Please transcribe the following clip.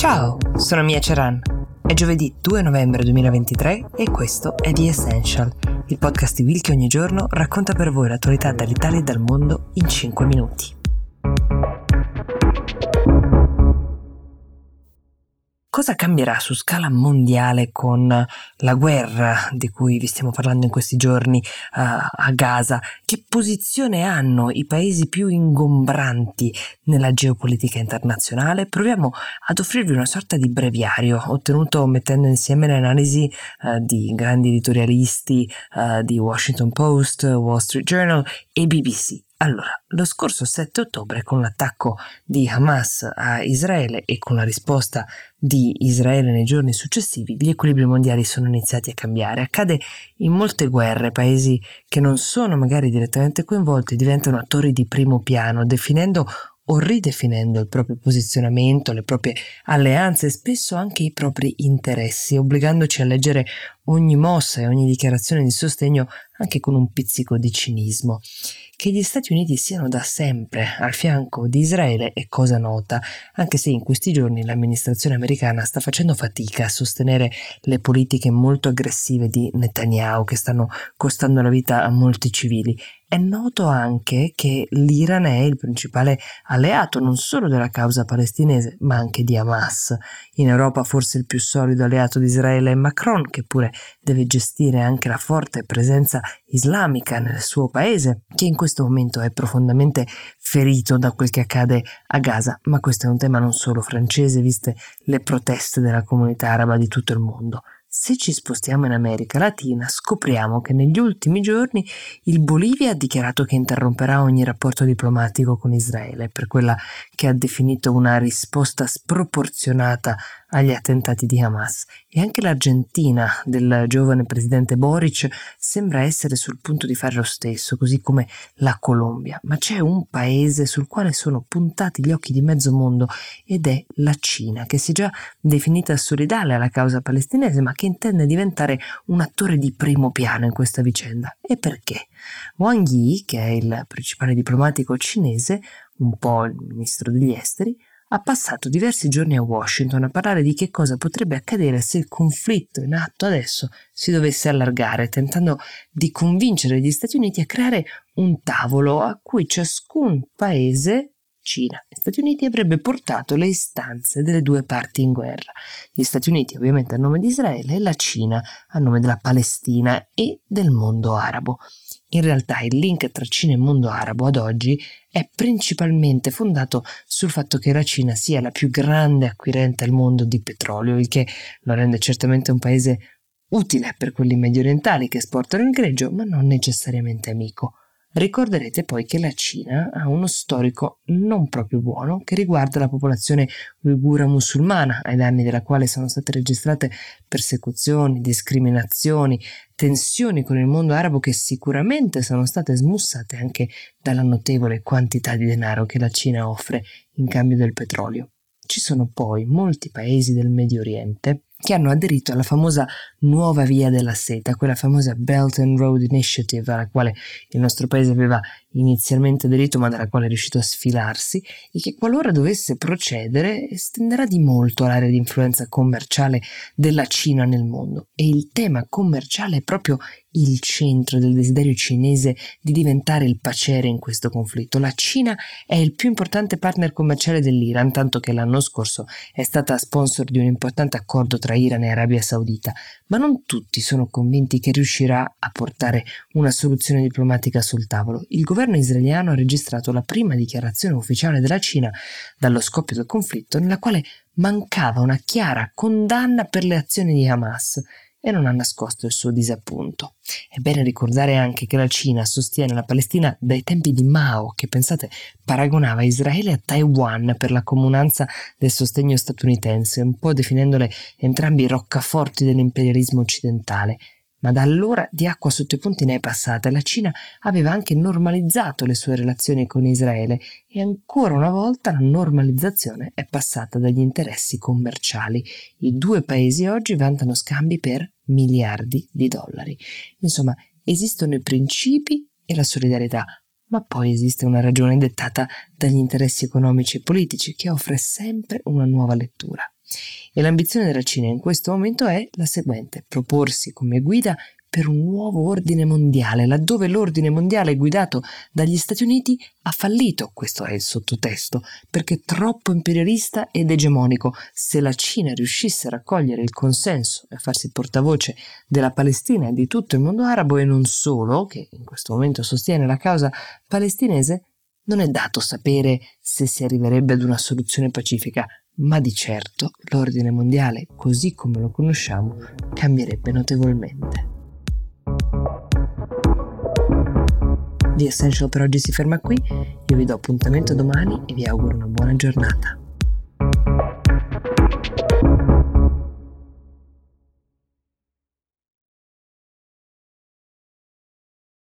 Ciao, sono Mia Ceran. È giovedì 2 novembre 2023 e questo è The Essential, il podcast di Will che ogni giorno racconta per voi l'attualità dall'Italia e dal mondo in 5 minuti. Cosa cambierà su scala mondiale con la guerra di cui vi stiamo parlando in questi giorni uh, a Gaza? Che posizione hanno i paesi più ingombranti nella geopolitica internazionale? Proviamo ad offrirvi una sorta di breviario ottenuto mettendo insieme le analisi uh, di grandi editorialisti uh, di Washington Post, Wall Street Journal e BBC. Allora, lo scorso 7 ottobre, con l'attacco di Hamas a Israele e con la risposta di Israele nei giorni successivi, gli equilibri mondiali sono iniziati a cambiare. Accade in molte guerre, paesi che non sono magari direttamente coinvolti diventano attori di primo piano, definendo o ridefinendo il proprio posizionamento, le proprie alleanze e spesso anche i propri interessi, obbligandoci a leggere ogni mossa e ogni dichiarazione di sostegno anche con un pizzico di cinismo. Che gli Stati Uniti siano da sempre al fianco di Israele è cosa nota, anche se in questi giorni l'amministrazione americana sta facendo fatica a sostenere le politiche molto aggressive di Netanyahu che stanno costando la vita a molti civili è noto anche che l'Iran è il principale alleato non solo della causa palestinese, ma anche di Hamas. In Europa forse il più solido alleato di Israele è Macron, che pure deve gestire anche la forte presenza islamica nel suo paese, che in questo momento è profondamente ferito da quel che accade a Gaza. Ma questo è un tema non solo francese, viste le proteste della comunità araba di tutto il mondo. Se ci spostiamo in America Latina, scopriamo che negli ultimi giorni il Bolivia ha dichiarato che interromperà ogni rapporto diplomatico con Israele per quella che ha definito una risposta sproporzionata agli attentati di Hamas e anche l'Argentina del giovane presidente Boric sembra essere sul punto di fare lo stesso, così come la Colombia. Ma c'è un paese sul quale sono puntati gli occhi di mezzo mondo ed è la Cina, che si è già definita solidale alla causa palestinese, ma che intende diventare un attore di primo piano in questa vicenda. E perché? Wang Yi, che è il principale diplomatico cinese, un po' il ministro degli esteri, ha passato diversi giorni a Washington a parlare di che cosa potrebbe accadere se il conflitto in atto adesso si dovesse allargare, tentando di convincere gli Stati Uniti a creare un tavolo a cui ciascun paese Cina e Stati Uniti avrebbe portato le istanze delle due parti in guerra. Gli Stati Uniti ovviamente a nome di Israele e la Cina a nome della Palestina e del mondo arabo. In realtà il link tra Cina e mondo arabo ad oggi è principalmente fondato sul fatto che la Cina sia la più grande acquirente al mondo di petrolio, il che lo rende certamente un paese utile per quelli medio orientali che esportano il greggio, ma non necessariamente amico. Ricorderete poi che la Cina ha uno storico non proprio buono che riguarda la popolazione uigura musulmana, ai danni della quale sono state registrate persecuzioni, discriminazioni, tensioni con il mondo arabo che sicuramente sono state smussate anche dalla notevole quantità di denaro che la Cina offre in cambio del petrolio. Ci sono poi molti paesi del Medio Oriente che hanno aderito alla famosa nuova via della seta, quella famosa Belt and Road Initiative alla quale il nostro paese aveva inizialmente aderito ma dalla quale è riuscito a sfilarsi e che qualora dovesse procedere estenderà di molto l'area di influenza commerciale della Cina nel mondo e il tema commerciale è proprio il centro del desiderio cinese di diventare il pacere in questo conflitto. La Cina è il più importante partner commerciale dell'Iran, tanto che l'anno scorso è stata sponsor di un importante accordo tra Iran e Arabia Saudita, ma non tutti sono convinti che riuscirà a portare una soluzione diplomatica sul tavolo. Il governo israeliano ha registrato la prima dichiarazione ufficiale della Cina dallo scoppio del conflitto, nella quale mancava una chiara condanna per le azioni di Hamas e non ha nascosto il suo disappunto. È bene ricordare anche che la Cina sostiene la Palestina dai tempi di Mao, che pensate paragonava Israele a Taiwan per la comunanza del sostegno statunitense, un po' definendole entrambi roccaforti dell'imperialismo occidentale ma da allora di acqua sotto i ponti ne è passata la Cina aveva anche normalizzato le sue relazioni con Israele e ancora una volta la normalizzazione è passata dagli interessi commerciali. I due paesi oggi vantano scambi per miliardi di dollari. Insomma, esistono i principi e la solidarietà, ma poi esiste una ragione dettata dagli interessi economici e politici che offre sempre una nuova lettura. E l'ambizione della Cina in questo momento è la seguente, proporsi come guida per un nuovo ordine mondiale, laddove l'ordine mondiale guidato dagli Stati Uniti ha fallito, questo è il sottotesto, perché è troppo imperialista ed egemonico. Se la Cina riuscisse a raccogliere il consenso e a farsi portavoce della Palestina e di tutto il mondo arabo e non solo, che in questo momento sostiene la causa palestinese, non è dato sapere se si arriverebbe ad una soluzione pacifica, ma di certo l'ordine mondiale, così come lo conosciamo, cambierebbe notevolmente. The Essential per oggi si ferma qui, io vi do appuntamento domani e vi auguro una buona giornata.